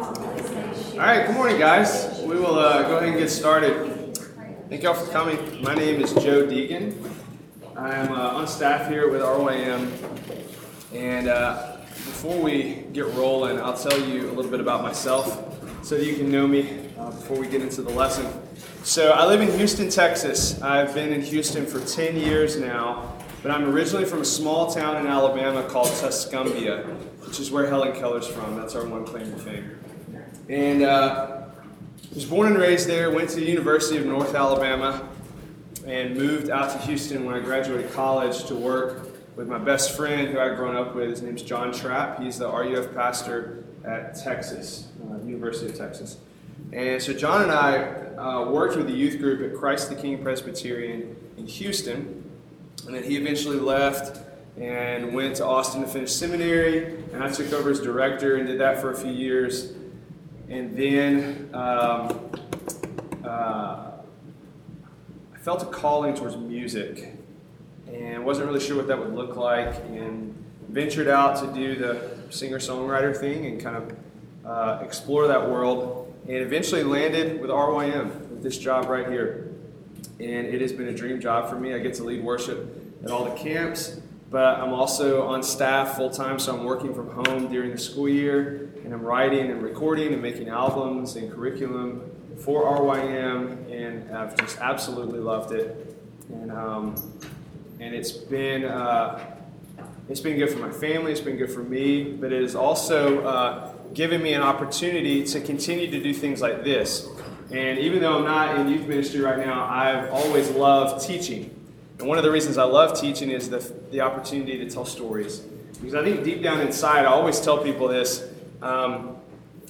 All right, good morning, guys. We will uh, go ahead and get started. Thank y'all for coming. My name is Joe Deegan. I'm uh, on staff here with RYM. And uh, before we get rolling, I'll tell you a little bit about myself so that you can know me uh, before we get into the lesson. So, I live in Houston, Texas. I've been in Houston for 10 years now, but I'm originally from a small town in Alabama called Tuscumbia, which is where Helen Keller's from. That's our one claim to fame. And uh, was born and raised there, went to the University of North Alabama, and moved out to Houston when I graduated college to work with my best friend who I'd grown up with. His name's John Trapp. He's the RUF pastor at Texas, uh, University of Texas. And so John and I uh, worked with the youth group at Christ the King Presbyterian in Houston. And then he eventually left and went to Austin to finish seminary. And I took over as director and did that for a few years. And then um, uh, I felt a calling towards music and wasn't really sure what that would look like and ventured out to do the singer-songwriter thing and kind of uh, explore that world and eventually landed with RYM with this job right here. And it has been a dream job for me. I get to lead worship at all the camps, but I'm also on staff full time, so I'm working from home during the school year and I'm writing and recording and making albums and curriculum for RYM, and I've just absolutely loved it. And um, and it's been uh, it's been good for my family. It's been good for me, but it has also uh, given me an opportunity to continue to do things like this. And even though I'm not in youth ministry right now, I've always loved teaching. And one of the reasons I love teaching is the, the opportunity to tell stories. Because I think deep down inside, I always tell people this. Um,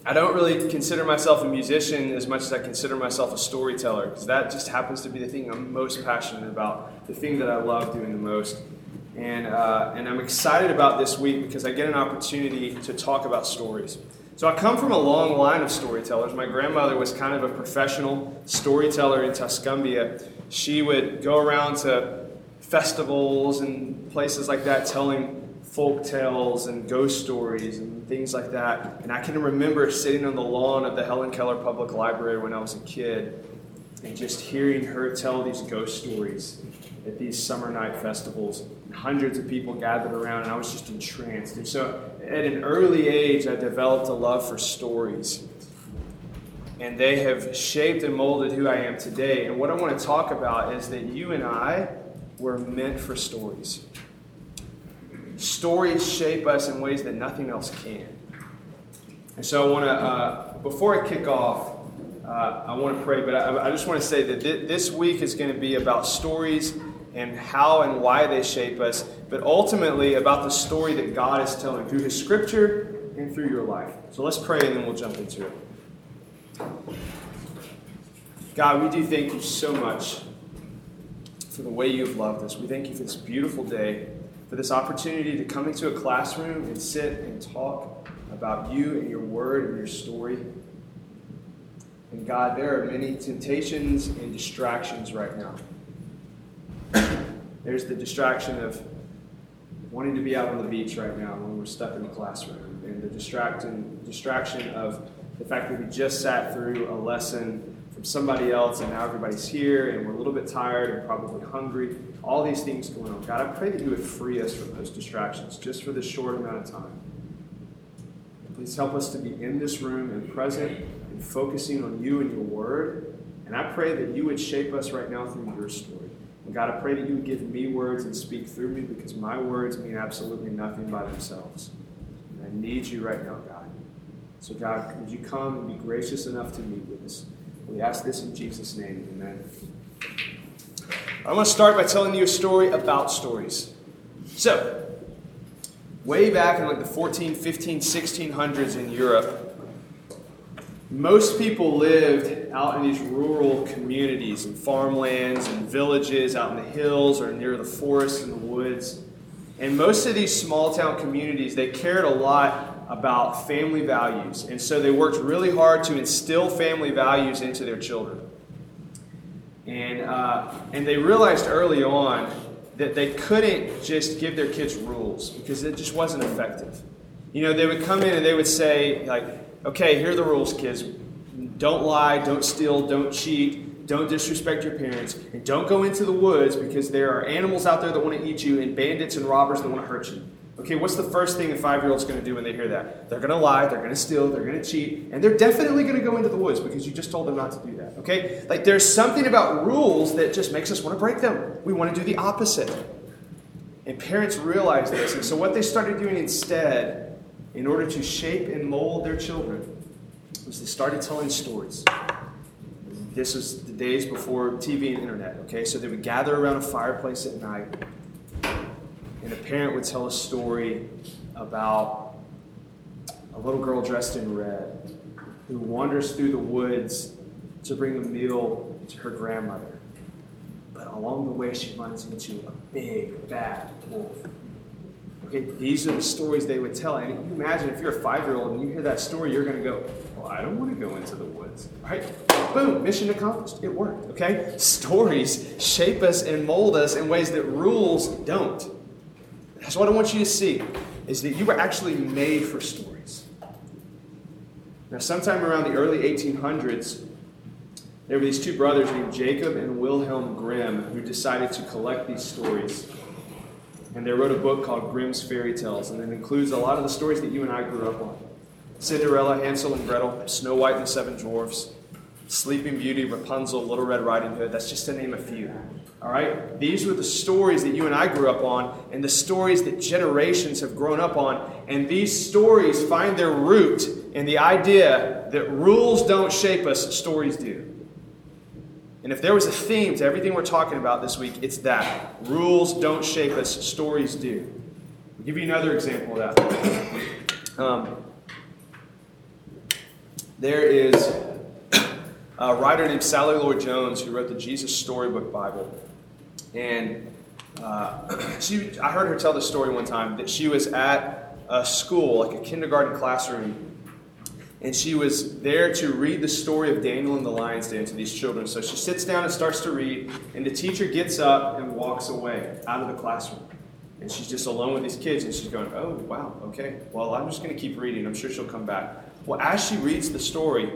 I don't really consider myself a musician as much as I consider myself a storyteller, because that just happens to be the thing I'm most passionate about, the thing that I love doing the most. And, uh, and I'm excited about this week because I get an opportunity to talk about stories. So I come from a long line of storytellers. My grandmother was kind of a professional storyteller in Tuscumbia. She would go around to festivals and places like that telling folk tales and ghost stories and things like that. And I can remember sitting on the lawn of the Helen Keller Public Library when I was a kid and just hearing her tell these ghost stories at these summer night festivals. Hundreds of people gathered around, and I was just entranced. And so, at an early age, I developed a love for stories. And they have shaped and molded who I am today. And what I want to talk about is that you and I were meant for stories. Stories shape us in ways that nothing else can. And so I want to, uh, before I kick off, uh, I want to pray, but I, I just want to say that th- this week is going to be about stories and how and why they shape us, but ultimately about the story that God is telling through His Scripture and through your life. So let's pray and then we'll jump into it. God, we do thank you so much for the way you've loved us. We thank you for this beautiful day for this opportunity to come into a classroom and sit and talk about you and your word and your story. And God, there are many temptations and distractions right now. There's the distraction of wanting to be out on the beach right now when we're stuck in the classroom, and the distraction, distraction of the fact that we just sat through a lesson from somebody else, and now everybody's here, and we're a little bit tired and probably hungry. All these things going on. God, I pray that you would free us from those distractions just for this short amount of time. please help us to be in this room and present and focusing on you and your word. And I pray that you would shape us right now through your story. And God, I pray that you would give me words and speak through me because my words mean absolutely nothing by themselves. And I need you right now, God. So, God, would you come and be gracious enough to meet with us? We ask this in Jesus' name. Amen. I want to start by telling you a story about stories. So, way back in like the 14, 15, 1600s in Europe, most people lived out in these rural communities and farmlands and villages out in the hills or near the forests and the woods. And most of these small town communities, they cared a lot about family values. And so they worked really hard to instill family values into their children. And, uh, and they realized early on that they couldn't just give their kids rules because it just wasn't effective. You know, they would come in and they would say, like, okay, here are the rules, kids. Don't lie, don't steal, don't cheat, don't disrespect your parents, and don't go into the woods because there are animals out there that want to eat you and bandits and robbers that want to hurt you. Okay, what's the first thing a five year old's going to do when they hear that? They're going to lie, they're going to steal, they're going to cheat, and they're definitely going to go into the woods because you just told them not to do that. Okay? Like there's something about rules that just makes us want to break them. We want to do the opposite. And parents realize this. And so what they started doing instead, in order to shape and mold their children, was they started telling stories. This was the days before TV and internet, okay? So they would gather around a fireplace at night and a parent would tell a story about a little girl dressed in red who wanders through the woods to bring a meal to her grandmother. But along the way, she runs into a big, bad wolf. Okay, these are the stories they would tell. And you imagine if you're a five year old and you hear that story, you're going to go, Well, I don't want to go into the woods. Right? Boom, mission accomplished. It worked. Okay? Stories shape us and mold us in ways that rules don't. That's what I want you to see is that you were actually made for stories. Now, sometime around the early 1800s, there were these two brothers named Jacob and Wilhelm Grimm who decided to collect these stories. And they wrote a book called Grimm's Fairy Tales, and it includes a lot of the stories that you and I grew up on Cinderella, Hansel and Gretel, Snow White and the Seven Dwarfs, Sleeping Beauty, Rapunzel, Little Red Riding Hood. That's just to name a few. All right? These were the stories that you and I grew up on, and the stories that generations have grown up on. And these stories find their root in the idea that rules don't shape us, stories do. And if there was a theme to everything we're talking about this week, it's that. Rules don't shape us, stories do. I'll give you another example of that. Um, there is a writer named Sally Lloyd Jones who wrote the Jesus Storybook Bible. And uh, she, I heard her tell this story one time that she was at a school, like a kindergarten classroom, and she was there to read the story of Daniel and the lion's den to these children. So she sits down and starts to read, and the teacher gets up and walks away out of the classroom. And she's just alone with these kids, and she's going, Oh, wow, okay. Well, I'm just going to keep reading. I'm sure she'll come back. Well, as she reads the story,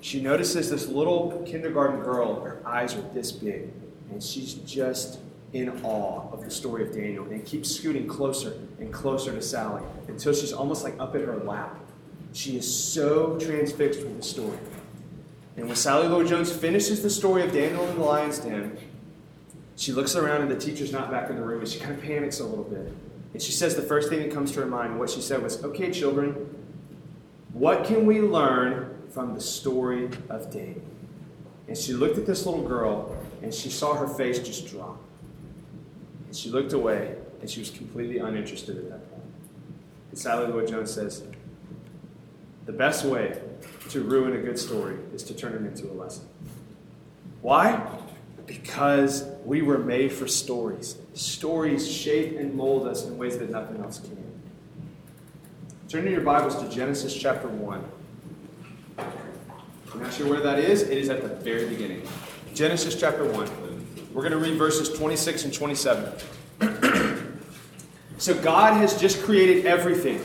she notices this little kindergarten girl, her eyes are this big, and she's just in awe of the story of Daniel and keeps scooting closer and closer to Sally until she's almost like up in her lap. She is so transfixed with the story. And when Sally Lloyd Jones finishes the story of Daniel in the lion's den, she looks around and the teacher's not back in the room and she kind of panics a little bit. And she says the first thing that comes to her mind, what she said was, Okay, children, what can we learn from the story of David? And she looked at this little girl and she saw her face just drop. And she looked away and she was completely uninterested at that point. And Sally Lloyd Jones says, The best way to ruin a good story is to turn it into a lesson. Why? Because we were made for stories. Stories shape and mold us in ways that nothing else can. Turn in your Bibles to Genesis chapter 1. I'm not sure where that is. It is at the very beginning. Genesis chapter 1. We're going to read verses 26 and 27. so, God has just created everything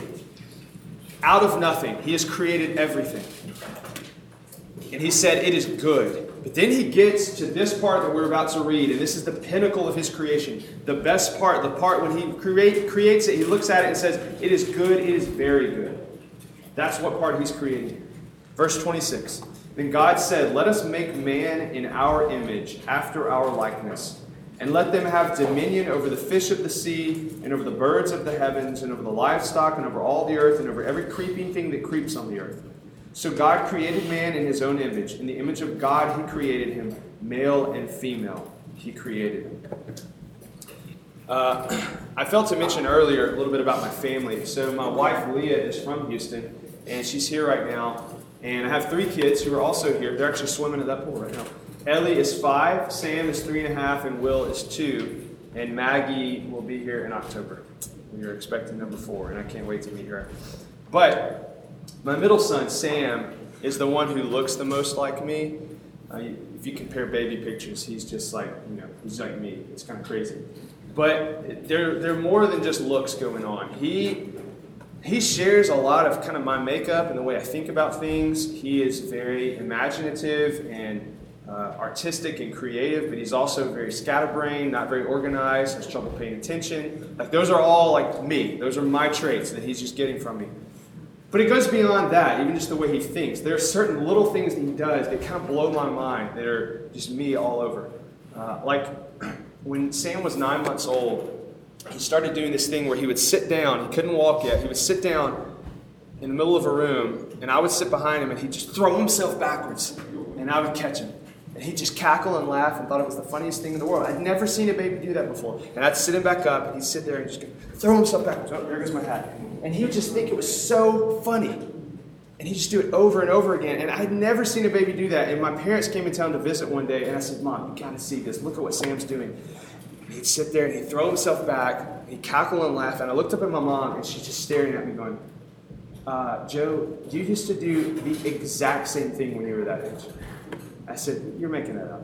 out of nothing. He has created everything. And He said, It is good. But then He gets to this part that we're about to read, and this is the pinnacle of His creation. The best part, the part when He create, creates it, He looks at it and says, It is good, it is very good. That's what part He's creating. Verse 26. Then God said, Let us make man in our image, after our likeness, and let them have dominion over the fish of the sea, and over the birds of the heavens, and over the livestock, and over all the earth, and over every creeping thing that creeps on the earth. So God created man in his own image. In the image of God, he created him, male and female. He created him. Uh, I failed to mention earlier a little bit about my family. So, my wife Leah is from Houston, and she's here right now. And I have three kids who are also here. They're actually swimming in that pool right now. Ellie is five, Sam is three and a half, and Will is two. And Maggie will be here in October. We are expecting number four, and I can't wait to meet her. But my middle son, Sam, is the one who looks the most like me. Uh, if you compare baby pictures, he's just like, you know, he's like me. It's kind of crazy. But there, there are more than just looks going on. He he shares a lot of kind of my makeup and the way I think about things. He is very imaginative and uh, artistic and creative, but he's also very scatterbrained, not very organized, has trouble paying attention. Like those are all like me. Those are my traits that he's just getting from me. But it goes beyond that, even just the way he thinks. There are certain little things that he does that kind of blow my mind that are just me all over. Uh, like when Sam was nine months old, he started doing this thing where he would sit down. He couldn't walk yet. He would sit down in the middle of a room, and I would sit behind him, and he'd just throw himself backwards, and I would catch him. And he'd just cackle and laugh and thought it was the funniest thing in the world. I'd never seen a baby do that before. And I'd sit him back up, and he'd sit there and just go, throw himself backwards. Oh, there goes my hat. And he would just think it was so funny. And he'd just do it over and over again. And I'd never seen a baby do that. And my parents came in town to visit one day, and I said, Mom, you gotta see this. Look at what Sam's doing. And he'd sit there and he'd throw himself back, he'd cackle and laugh. And I looked up at my mom, and she's just staring at me, going, uh, Joe, you used to do the exact same thing when you were that age. I said, You're making that up.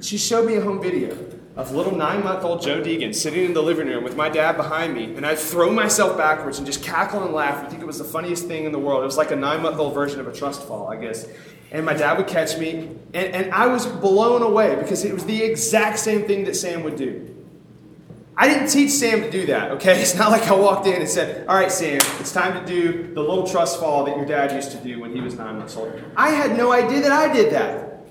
She showed me a home video of little nine month old Joe Deegan sitting in the living room with my dad behind me, and I'd throw myself backwards and just cackle and laugh and think it was the funniest thing in the world. It was like a nine month old version of a trust fall, I guess. And my dad would catch me, and, and I was blown away because it was the exact same thing that Sam would do. I didn't teach Sam to do that, okay? It's not like I walked in and said, All right, Sam, it's time to do the little trust fall that your dad used to do when he was nine months old. I had no idea that I did that.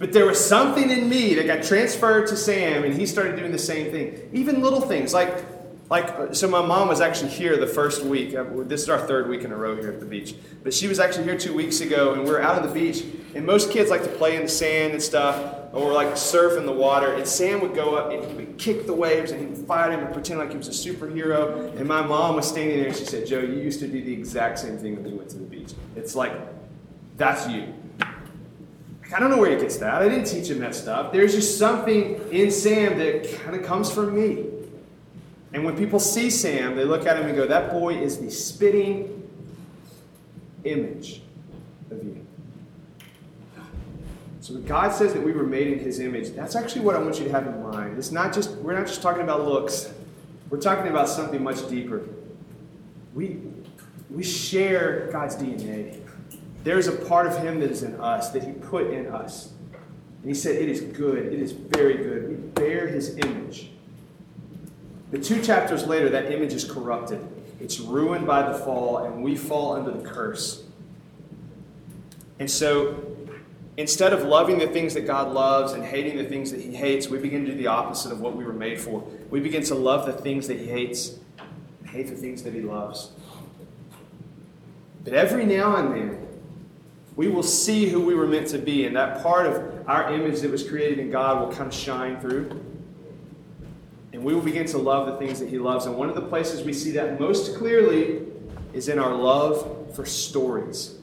But there was something in me that got transferred to Sam, and he started doing the same thing. Even little things like, like so. My mom was actually here the first week. Uh, this is our third week in a row here at the beach. But she was actually here two weeks ago, and we are out on the beach. And most kids like to play in the sand and stuff, or like surf in the water. And Sam would go up and he would kick the waves, and he would fight him and pretend like he was a superhero. And my mom was standing there, and she said, "Joe, you used to do the exact same thing when we went to the beach. It's like that's you." I don't know where he gets that. I didn't teach him that stuff. There's just something in Sam that kind of comes from me. And when people see Sam, they look at him and go, that boy is the spitting image of you. So when God says that we were made in his image, that's actually what I want you to have in mind. It's not just, we're not just talking about looks. We're talking about something much deeper. We, we share God's DNA. There's a part of him that is in us, that he put in us. And he said, It is good. It is very good. We bear his image. But two chapters later, that image is corrupted. It's ruined by the fall, and we fall under the curse. And so, instead of loving the things that God loves and hating the things that he hates, we begin to do the opposite of what we were made for. We begin to love the things that he hates and hate the things that he loves. But every now and then, we will see who we were meant to be, and that part of our image that was created in God will kind of shine through. And we will begin to love the things that He loves. And one of the places we see that most clearly is in our love for stories.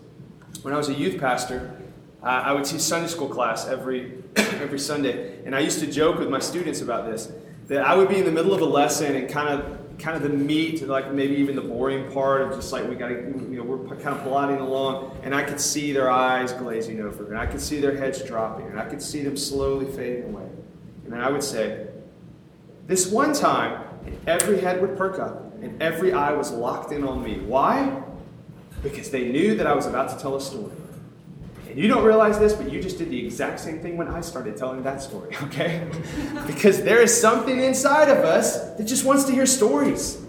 When I was a youth pastor, I would teach Sunday school class every, every Sunday, and I used to joke with my students about this that I would be in the middle of a lesson and kind of kind of the meat, like maybe even the boring part of just like we got to, you know, we're kind of plodding along, and I could see their eyes glazing over, and I could see their heads dropping, and I could see them slowly fading away. And then I would say, This one time, every head would perk up, and every eye was locked in on me. Why? Because they knew that I was about to tell a story. You don't realize this, but you just did the exact same thing when I started telling that story, okay? because there is something inside of us that just wants to hear stories.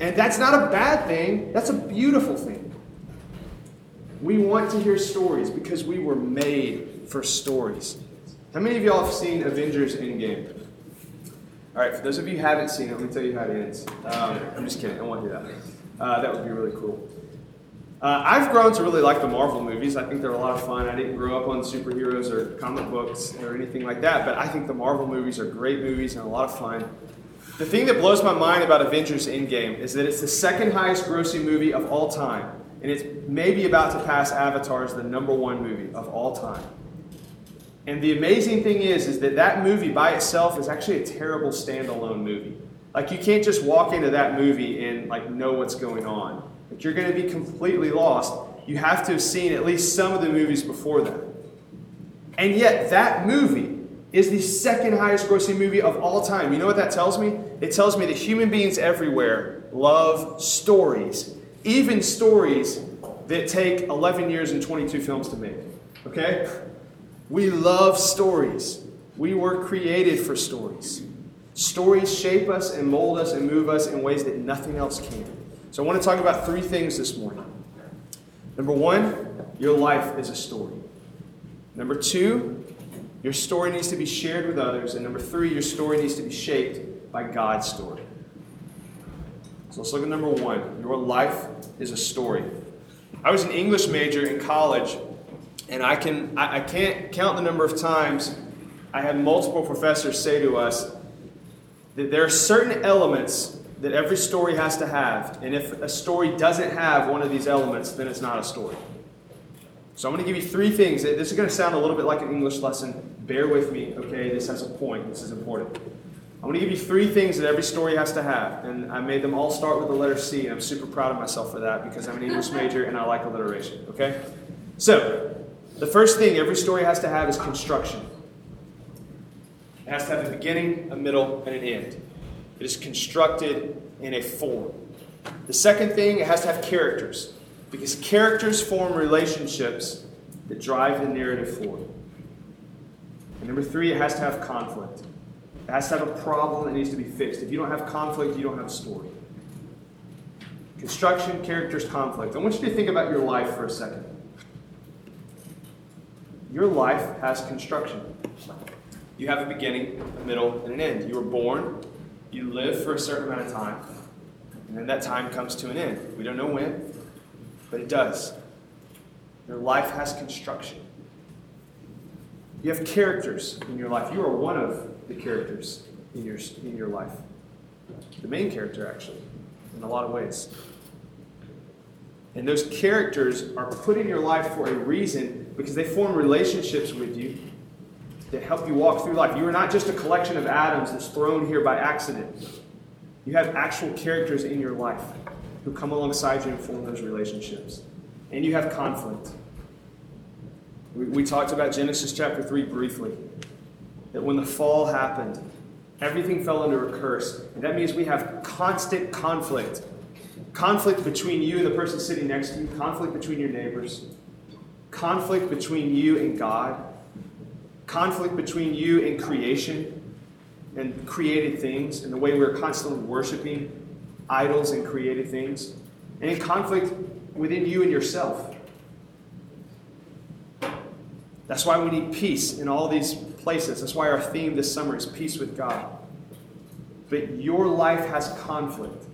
And that's not a bad thing, that's a beautiful thing. We want to hear stories because we were made for stories. How many of y'all have seen Avengers Endgame? All right, for those of you who haven't seen it, let me tell you how it ends. Um, I'm just kidding, I won't do that. Uh, that would be really cool. Uh, I've grown to really like the Marvel movies. I think they're a lot of fun. I didn't grow up on superheroes or comic books or anything like that, but I think the Marvel movies are great movies and a lot of fun. The thing that blows my mind about Avengers Endgame is that it's the second highest grossing movie of all time, and it's maybe about to pass Avatar as the number one movie of all time. And the amazing thing is, is that that movie by itself is actually a terrible standalone movie. Like you can't just walk into that movie and like know what's going on. Like you're going to be completely lost. You have to have seen at least some of the movies before that. And yet, that movie is the second highest grossing movie of all time. You know what that tells me? It tells me that human beings everywhere love stories, even stories that take 11 years and 22 films to make. Okay? We love stories. We were created for stories. Stories shape us and mold us and move us in ways that nothing else can. So I want to talk about three things this morning. Number one, your life is a story. Number two, your story needs to be shared with others. And number three, your story needs to be shaped by God's story. So let's look at number one. Your life is a story. I was an English major in college, and I, can, I, I can't count the number of times I had multiple professors say to us that there are certain elements that every story has to have. And if a story doesn't have one of these elements, then it's not a story. So I'm going to give you three things. This is going to sound a little bit like an English lesson. Bear with me, okay? This has a point. This is important. I'm going to give you three things that every story has to have. And I made them all start with the letter C, and I'm super proud of myself for that because I'm an English major and I like alliteration, okay? So, the first thing every story has to have is construction. It has to have a beginning, a middle, and an end. It is constructed in a form. The second thing, it has to have characters, because characters form relationships that drive the narrative forward. And number three, it has to have conflict. It has to have a problem that needs to be fixed. If you don't have conflict, you don't have a story. Construction, characters, conflict. I want you to think about your life for a second. Your life has construction. You have a beginning, a middle, and an end. You were born, you live for a certain amount of time, and then that time comes to an end. We don't know when, but it does. Your life has construction. You have characters in your life. You are one of the characters in your, in your life. The main character, actually, in a lot of ways. And those characters are put in your life for a reason because they form relationships with you that help you walk through life. You are not just a collection of atoms that's thrown here by accident. You have actual characters in your life who come alongside you and form those relationships. And you have conflict. We, we talked about Genesis chapter 3 briefly. That when the fall happened, everything fell under a curse. And that means we have constant conflict. Conflict between you and the person sitting next to you, conflict between your neighbors, conflict between you and God conflict between you and creation and created things and the way we're constantly worshiping idols and created things, and in conflict within you and yourself. That's why we need peace in all these places. That's why our theme this summer is peace with God. But your life has conflict.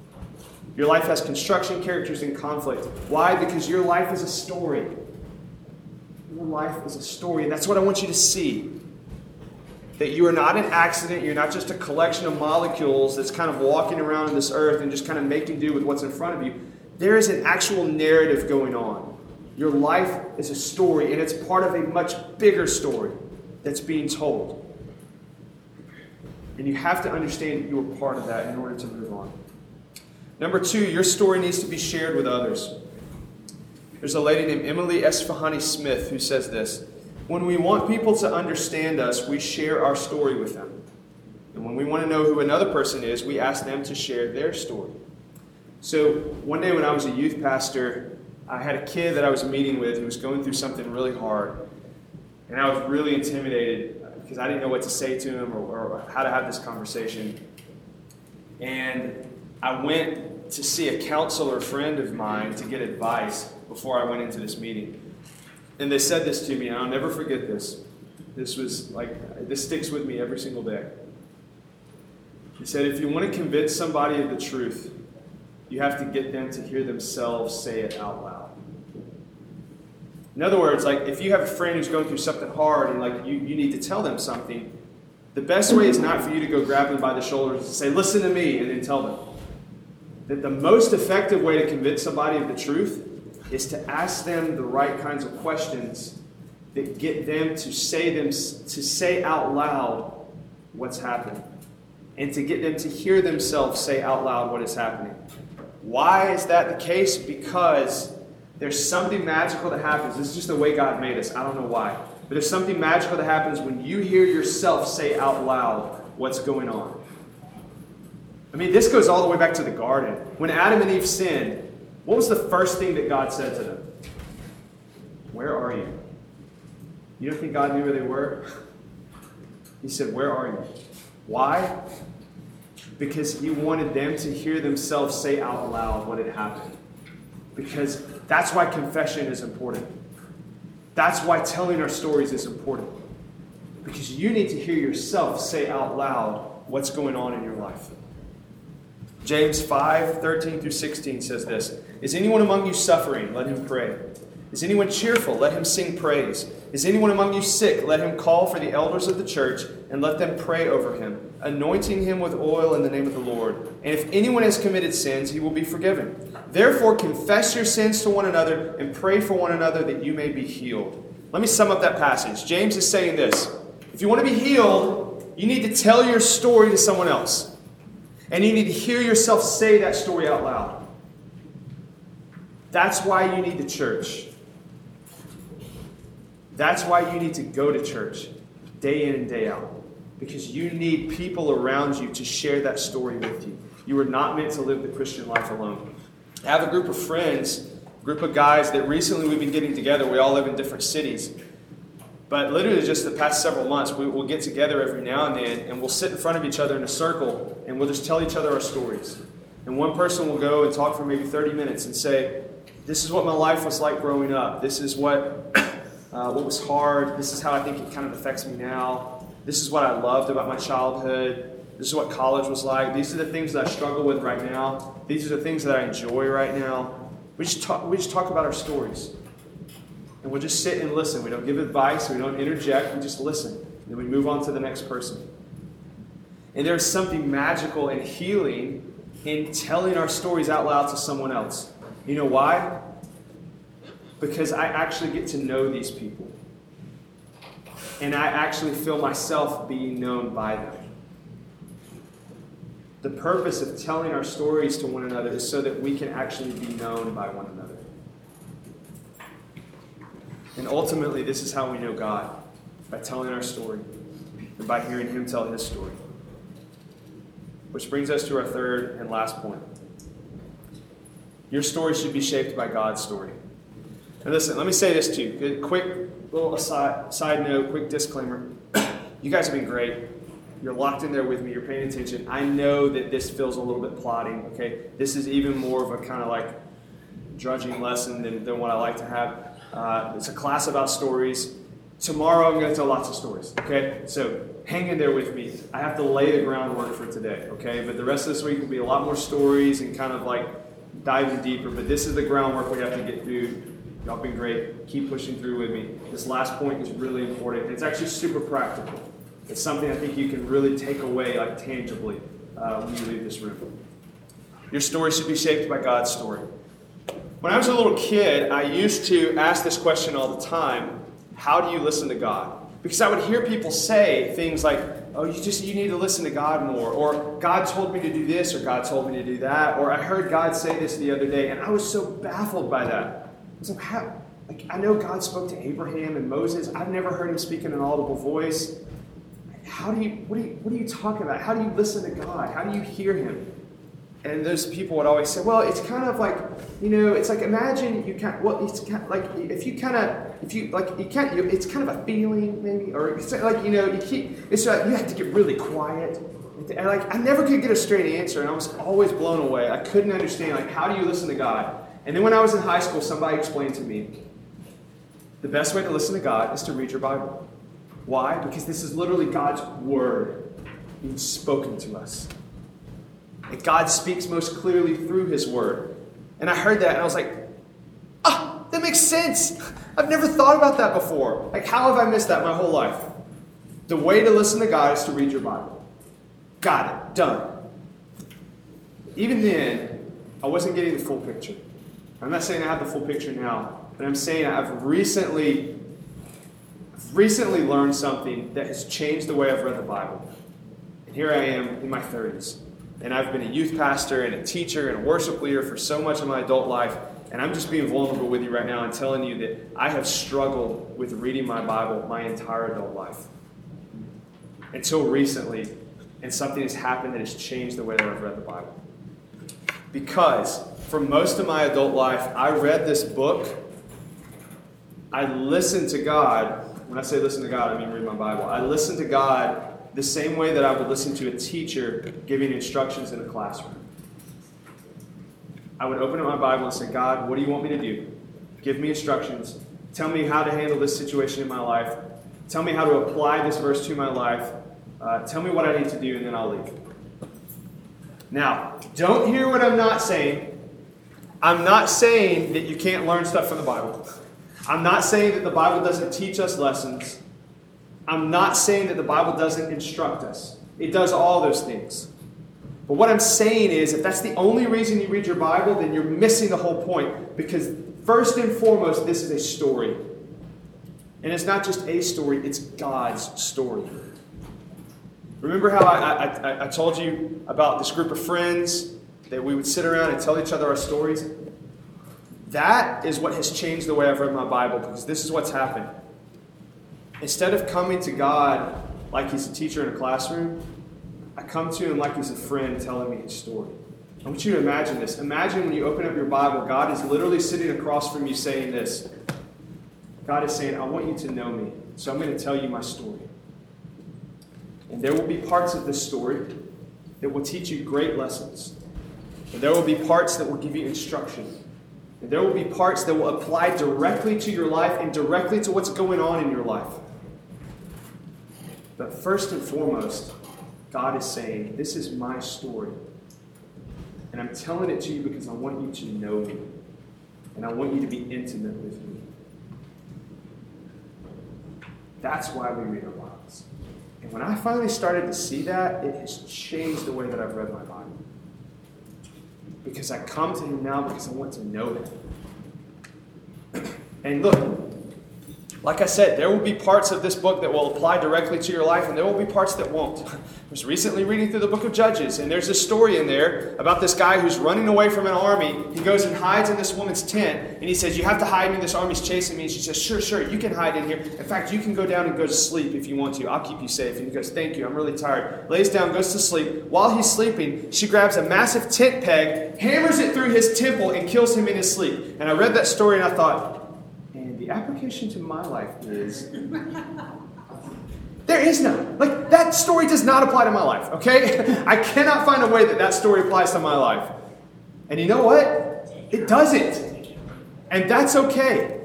Your life has construction, characters, in conflict. Why? Because your life is a story your life is a story. And that's what I want you to see. That you are not an accident. You're not just a collection of molecules that's kind of walking around on this earth and just kind of making do with what's in front of you. There is an actual narrative going on. Your life is a story, and it's part of a much bigger story that's being told. And you have to understand that you are part of that in order to move on. Number two, your story needs to be shared with others. There's a lady named Emily Esfahani Smith who says this When we want people to understand us, we share our story with them. And when we want to know who another person is, we ask them to share their story. So one day when I was a youth pastor, I had a kid that I was meeting with who was going through something really hard. And I was really intimidated uh, because I didn't know what to say to him or, or how to have this conversation. And I went to see a counselor friend of mine to get advice before I went into this meeting. And they said this to me, and I'll never forget this. This was like, this sticks with me every single day. He said, if you want to convince somebody of the truth, you have to get them to hear themselves say it out loud. In other words, like if you have a friend who's going through something hard and like you, you need to tell them something, the best way is not for you to go grab them by the shoulders and say, listen to me, and then tell them. That the most effective way to convince somebody of the truth is to ask them the right kinds of questions that get them to say them to say out loud what's happening and to get them to hear themselves say out loud what is happening. Why is that the case? Because there's something magical that happens. This is just the way God made us. I don't know why. But there's something magical that happens when you hear yourself say out loud what's going on. I mean, this goes all the way back to the garden. When Adam and Eve sinned, what was the first thing that God said to them? Where are you? You don't think God knew where they were? He said, Where are you? Why? Because he wanted them to hear themselves say out loud what had happened. Because that's why confession is important. That's why telling our stories is important. Because you need to hear yourself say out loud what's going on in your life. James 5 13 through 16 says this Is anyone among you suffering? Let him pray. Is anyone cheerful? Let him sing praise. Is anyone among you sick? Let him call for the elders of the church and let them pray over him, anointing him with oil in the name of the Lord. And if anyone has committed sins, he will be forgiven. Therefore, confess your sins to one another and pray for one another that you may be healed. Let me sum up that passage. James is saying this If you want to be healed, you need to tell your story to someone else. And you need to hear yourself say that story out loud. That's why you need the church. That's why you need to go to church day in and day out. Because you need people around you to share that story with you. You are not meant to live the Christian life alone. I have a group of friends, group of guys that recently we've been getting together. We all live in different cities. But literally, just the past several months, we, will get together every now and then and we'll sit in front of each other in a circle and we'll just tell each other our stories. And one person will go and talk for maybe 30 minutes and say, This is what my life was like growing up. This is what uh, what was hard. This is how I think it kind of affects me now. This is what I loved about my childhood. This is what college was like. These are the things that I struggle with right now. These are the things that I enjoy right now. We just talk, we just talk about our stories. And we'll just sit and listen. We don't give advice, we don't interject, we just listen. And then we move on to the next person. And there's something magical and healing in telling our stories out loud to someone else. You know why? because I actually get to know these people. And I actually feel myself being known by them. The purpose of telling our stories to one another is so that we can actually be known by one another. And ultimately, this is how we know God by telling our story and by hearing Him tell His story. Which brings us to our third and last point. Your story should be shaped by God's story. And listen, let me say this to you. Quick little aside, side note, quick disclaimer. You guys have been great. You're locked in there with me. You're paying attention. I know that this feels a little bit plotting, okay? This is even more of a kind of like drudging lesson than, than what I like to have. Uh, it's a class about stories. Tomorrow I'm going to tell lots of stories, okay? So hang in there with me. I have to lay the groundwork for today, okay? But the rest of this week will be a lot more stories and kind of like diving deeper. But this is the groundwork we have to get through Y'all been great. Keep pushing through with me. This last point is really important. It's actually super practical. It's something I think you can really take away, like tangibly, uh, when you leave this room. Your story should be shaped by God's story. When I was a little kid, I used to ask this question all the time How do you listen to God? Because I would hear people say things like, oh, you just you need to listen to God more, or God told me to do this, or God told me to do that, or I heard God say this the other day, and I was so baffled by that. So how, like, I know God spoke to Abraham and Moses. I've never heard him speak in an audible voice. How do you what, are you, what are you talking about? How do you listen to God? How do you hear him? And those people would always say, well, it's kind of like, you know, it's like imagine you can't, well, it's kind of like if you kind of, if you like, you can't, you, it's kind of a feeling maybe, or it's like, you know, you keep, it's like you have to get really quiet. And like, I never could get a straight answer, and I was always blown away. I couldn't understand, like, how do you listen to God? And then when I was in high school, somebody explained to me the best way to listen to God is to read your Bible. Why? Because this is literally God's word being spoken to us. And God speaks most clearly through his word. And I heard that and I was like, ah, that makes sense. I've never thought about that before. Like, how have I missed that my whole life? The way to listen to God is to read your Bible. Got it. Done. Even then, I wasn't getting the full picture. I'm not saying I have the full picture now, but I'm saying I've recently, recently learned something that has changed the way I've read the Bible. And here I am in my 30s. And I've been a youth pastor and a teacher and a worship leader for so much of my adult life. And I'm just being vulnerable with you right now and telling you that I have struggled with reading my Bible my entire adult life. Until recently, and something has happened that has changed the way that I've read the Bible. Because for most of my adult life, I read this book, I listened to God. When I say listen to God, I mean read my Bible. I listened to God the same way that I would listen to a teacher giving instructions in a classroom. I would open up my Bible and say, God, what do you want me to do? Give me instructions. Tell me how to handle this situation in my life. Tell me how to apply this verse to my life. Uh, tell me what I need to do, and then I'll leave. Now, don't hear what I'm not saying. I'm not saying that you can't learn stuff from the Bible. I'm not saying that the Bible doesn't teach us lessons. I'm not saying that the Bible doesn't instruct us. It does all those things. But what I'm saying is, if that's the only reason you read your Bible, then you're missing the whole point. Because, first and foremost, this is a story. And it's not just a story, it's God's story. Remember how I, I, I, told you about this group of friends that we would sit around and tell each other our stories? That is what has changed the way I've read my Bible because this is what's happened. Instead of coming to God like He's a teacher in a classroom, I come to Him like He's a friend telling me His story. I want you to imagine this. Imagine when you open up your Bible, God is literally sitting across from you saying this. God is saying, I want you to know me, so I'm going to tell you my story. And there will be parts of this story that will teach you great lessons. And there will be parts that will give you instruction. And there will be parts that will apply directly to your life and directly to what's going on in your life. But first and foremost, God is saying, This is my story. And I'm telling it to you because I want you to know me. And I want you to be intimate with me. That's why we read our Bibles. And when I finally started to see that, it has changed the way that I've read my Bible. Because I come to Him now because I want to know Him. And look, like I said, there will be parts of this book that will apply directly to your life, and there will be parts that won't. I was recently reading through the book of Judges, and there's a story in there about this guy who's running away from an army. He goes and hides in this woman's tent, and he says, You have to hide me, this army's chasing me. And she says, Sure, sure, you can hide in here. In fact, you can go down and go to sleep if you want to. I'll keep you safe. And he goes, Thank you, I'm really tired. Lays down, goes to sleep. While he's sleeping, she grabs a massive tent peg, hammers it through his temple, and kills him in his sleep. And I read that story and I thought, application to my life is there is none. Like, that story does not apply to my life, okay? I cannot find a way that that story applies to my life. And you know what? It doesn't. And that's okay.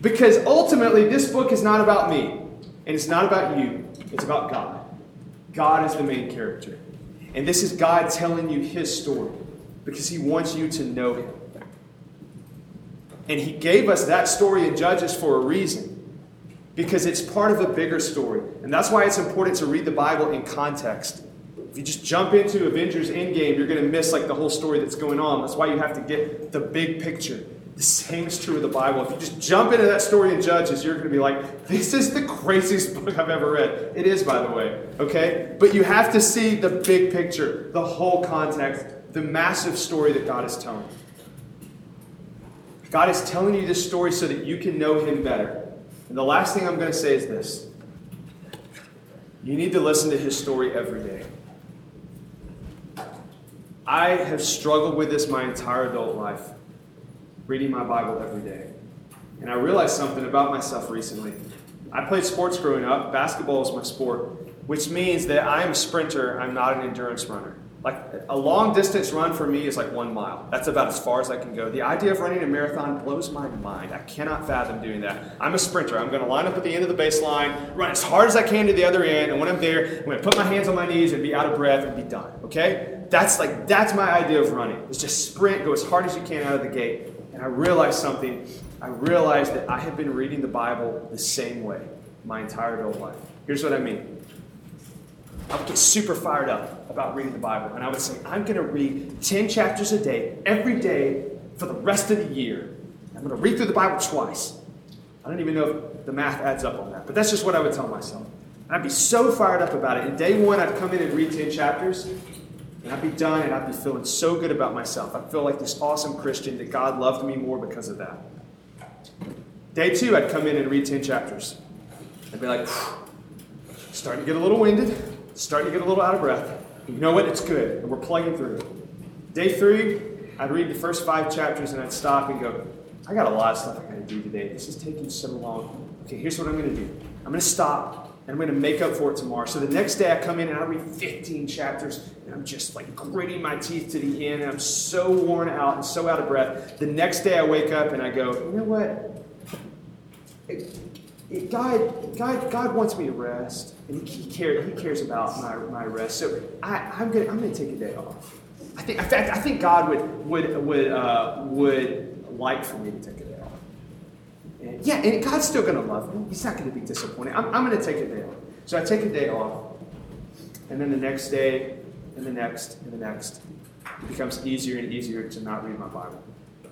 Because ultimately, this book is not about me, and it's not about you, it's about God. God is the main character. And this is God telling you his story because he wants you to know him. And he gave us that story in Judges for a reason. Because it's part of a bigger story. And that's why it's important to read the Bible in context. If you just jump into Avengers Endgame, you're going to miss like the whole story that's going on. That's why you have to get the big picture. The same is true of the Bible. If you just jump into that story in Judges, you're going to be like, this is the craziest book I've ever read. It is, by the way, okay? But you have to see the big picture, the whole context, the massive story that God is telling. God is telling you this story so that you can know Him better. And the last thing I'm going to say is this you need to listen to His story every day. I have struggled with this my entire adult life, reading my Bible every day. And I realized something about myself recently. I played sports growing up, basketball was my sport, which means that I am a sprinter, I'm not an endurance runner. Like a long distance run for me is like one mile. That's about as far as I can go. The idea of running a marathon blows my mind. I cannot fathom doing that. I'm a sprinter. I'm going to line up at the end of the baseline, run as hard as I can to the other end, and when I'm there, I'm going to put my hands on my knees and be out of breath and be done. Okay? That's like that's my idea of running. It's just sprint, go as hard as you can out of the gate. And I realized something. I realized that I have been reading the Bible the same way my entire adult life. Here's what I mean. I would get super fired up about reading the Bible. And I would say, I'm going to read 10 chapters a day, every day, for the rest of the year. I'm going to read through the Bible twice. I don't even know if the math adds up on that, but that's just what I would tell myself. And I'd be so fired up about it. And day one, I'd come in and read 10 chapters, and I'd be done, and I'd be feeling so good about myself. I'd feel like this awesome Christian that God loved me more because of that. Day two, I'd come in and read 10 chapters. I'd be like, starting to get a little winded starting to get a little out of breath. You know what? It's good. And we're plugging through. Day three, I'd read the first five chapters and I'd stop and go, I got a lot of stuff I got to do today. This is taking so long. Okay, here's what I'm to do I'm to stop and I'm to make up for it tomorrow. So the next day I come in and I read 15 chapters and I'm just like gritting my teeth to the end and I'm so worn out and so out of breath. The next day I wake up and I go, you know what? God, God, God wants me to rest, and He, he cares. He cares about my, my rest. So I, I'm gonna I'm gonna take a day off. I think in fact I think God would would would uh, would like for me to take a day off. And yeah, and God's still gonna love me. He's not gonna be disappointed. I'm, I'm gonna take a day off. So I take a day off, and then the next day, and the next, and the next, it becomes easier and easier to not read my Bible.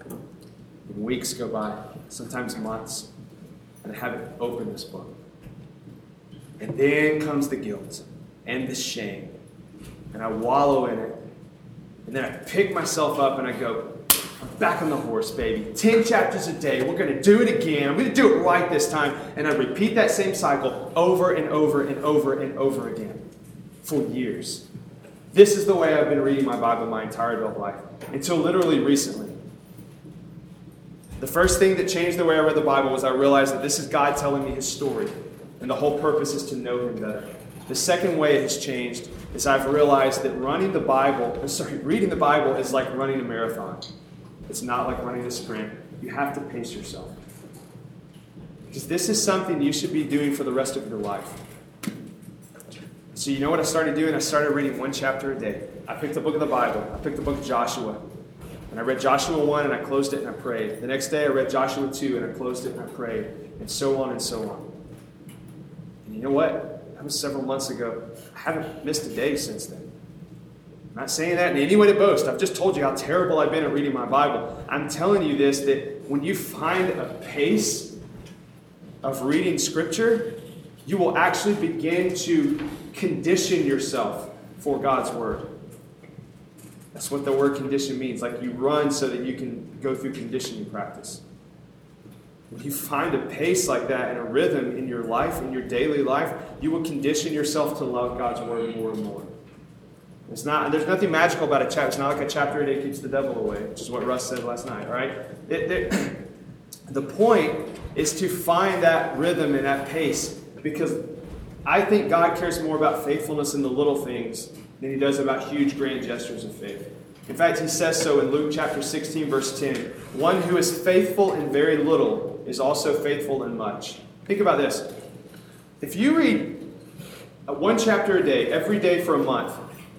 And weeks go by, sometimes months and haven't opened this book. And then comes the guilt and the shame. And I wallow in it. And then I pick myself up and I go, I'm back on the horse, baby. 10 chapters a day. We're going to do it again. I'm going to do it right this time. And I repeat that same cycle over and over and over and over again for years. This is the way I've been reading my Bible my entire adult life until literally recently. The first thing that changed the way I read the Bible was I realized that this is God telling me his story, and the whole purpose is to know him better. The second way it has changed is I've realized that running the Bible, sorry, reading the Bible is like running a marathon. It's not like running a sprint. You have to pace yourself. Because this is something you should be doing for the rest of your life. So, you know what I started doing? I started reading one chapter a day. I picked the book of the Bible, I picked the book of Joshua, and I read Joshua 1 and I closed it and I prayed. The next day I read Joshua 2 and I closed it and I prayed. And so on and so on. And you know what? That was several months ago. I haven't missed a day since then. I'm not saying that in any way to boast. I've just told you how terrible I've been at reading my Bible. I'm telling you this that when you find a pace of reading Scripture, you will actually begin to condition yourself for God's Word. That's what the word condition means. Like you run so that you can go through conditioning practice. When you find a pace like that and a rhythm in your life, in your daily life, you will condition yourself to love God's word more and more. It's not, there's nothing magical about a chapter. It's not like a chapter a day keeps the devil away, which is what Russ said last night, right? It, it, the point is to find that rhythm and that pace because I think God cares more about faithfulness in the little things than he does about huge grand gestures of faith. In fact, he says so in Luke chapter 16, verse 10. One who is faithful in very little is also faithful in much. Think about this. If you read uh, one chapter a day, every day for a month,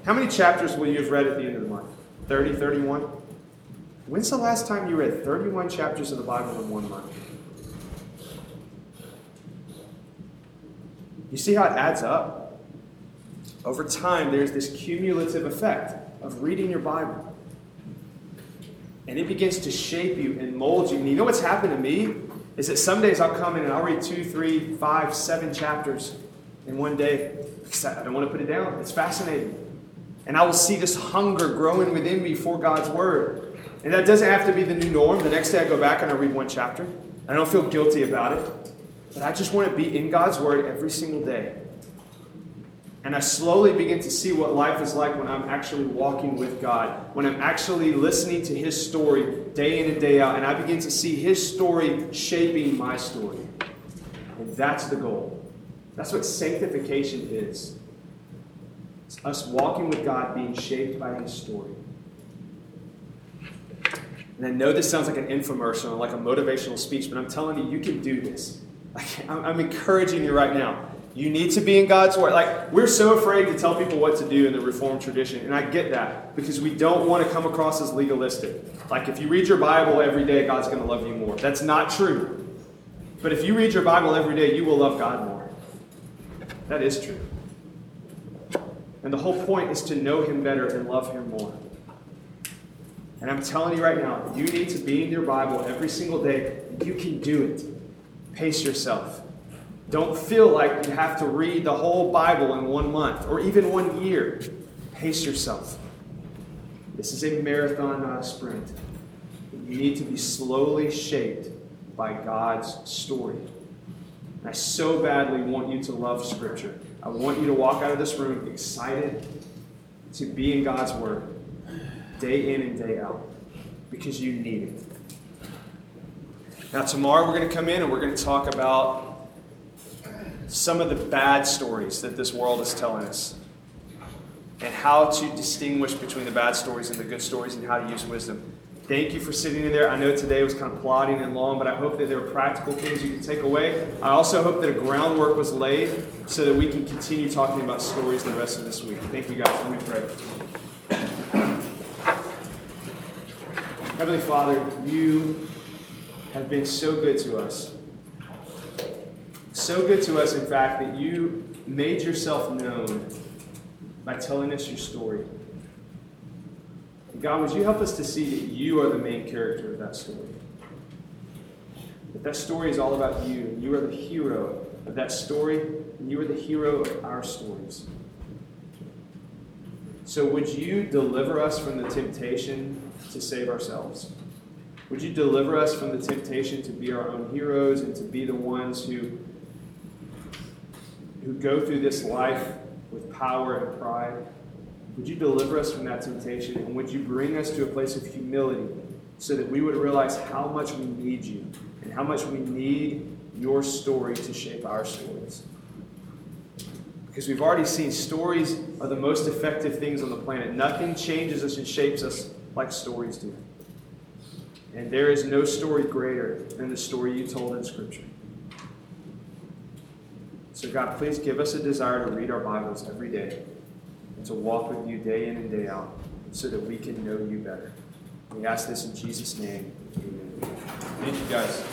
how many chapters will you have read at the end of the month? 30, 31? When's the last time you read 31 chapters of the Bible in one month? You see how it adds up? Over time, there's this cumulative effect of reading your Bible. And it begins to shape you and mold you. And you know what's happened to me? Is that some days I'll come in and I'll read two, three, five, seven chapters in one day because I don't want to put it down. It's fascinating. And I will see this hunger growing within me for God's Word. And that doesn't have to be the new norm. The next day I go back and I read one chapter. I don't feel guilty about it. But I just want to be in God's Word every single day. And I slowly begin to see what life is like when I'm actually walking with God, when I'm actually listening to His story day in and day out, and I begin to see His story shaping my story. And that's the goal. That's what sanctification is. It's us walking with God, being shaped by His story. And I know this sounds like an infomercial, like a motivational speech, but I'm telling you, you can do this. I'm encouraging you right now. You need to be in God's Word. Like, we're so afraid to tell people what to do in the Reformed tradition, and I get that because we don't want to come across as legalistic. Like, if you read your Bible every day, God's going to love you more. That's not true. But if you read your Bible every day, you will love God more. That is true. And the whole point is to know Him better and love Him more. And I'm telling you right now, you need to be in your Bible every single day. You can do it. Pace yourself. Don't feel like you have to read the whole Bible in one month or even one year. Pace yourself. This is a marathon, not a sprint. You need to be slowly shaped by God's story. I so badly want you to love Scripture. I want you to walk out of this room excited to be in God's Word day in and day out because you need it. Now, tomorrow we're going to come in and we're going to talk about some of the bad stories that this world is telling us and how to distinguish between the bad stories and the good stories and how to use wisdom. Thank you for sitting in there. I know today was kind of plodding and long, but I hope that there were practical things you can take away. I also hope that a groundwork was laid so that we can continue talking about stories the rest of this week. Thank you guys. Let me pray. Heavenly Father, you have been so good to us. So good to us, in fact, that you made yourself known by telling us your story. God, would you help us to see that you are the main character of that story? That that story is all about you. and You are the hero of that story, and you are the hero of our stories. So, would you deliver us from the temptation to save ourselves? Would you deliver us from the temptation to be our own heroes and to be the ones who, who go through this life with power and pride? Would you deliver us from that temptation? And would you bring us to a place of humility so that we would realize how much we need you and how much we need your story to shape our stories? Because we've already seen stories are the most effective things on the planet. Nothing changes us and shapes us like stories do. And there is no story greater than the story you told in Scripture. So, God, please give us a desire to read our Bibles every day and to walk with you day in and day out so that we can know you better. We ask this in Jesus' name. Amen. Thank you, guys.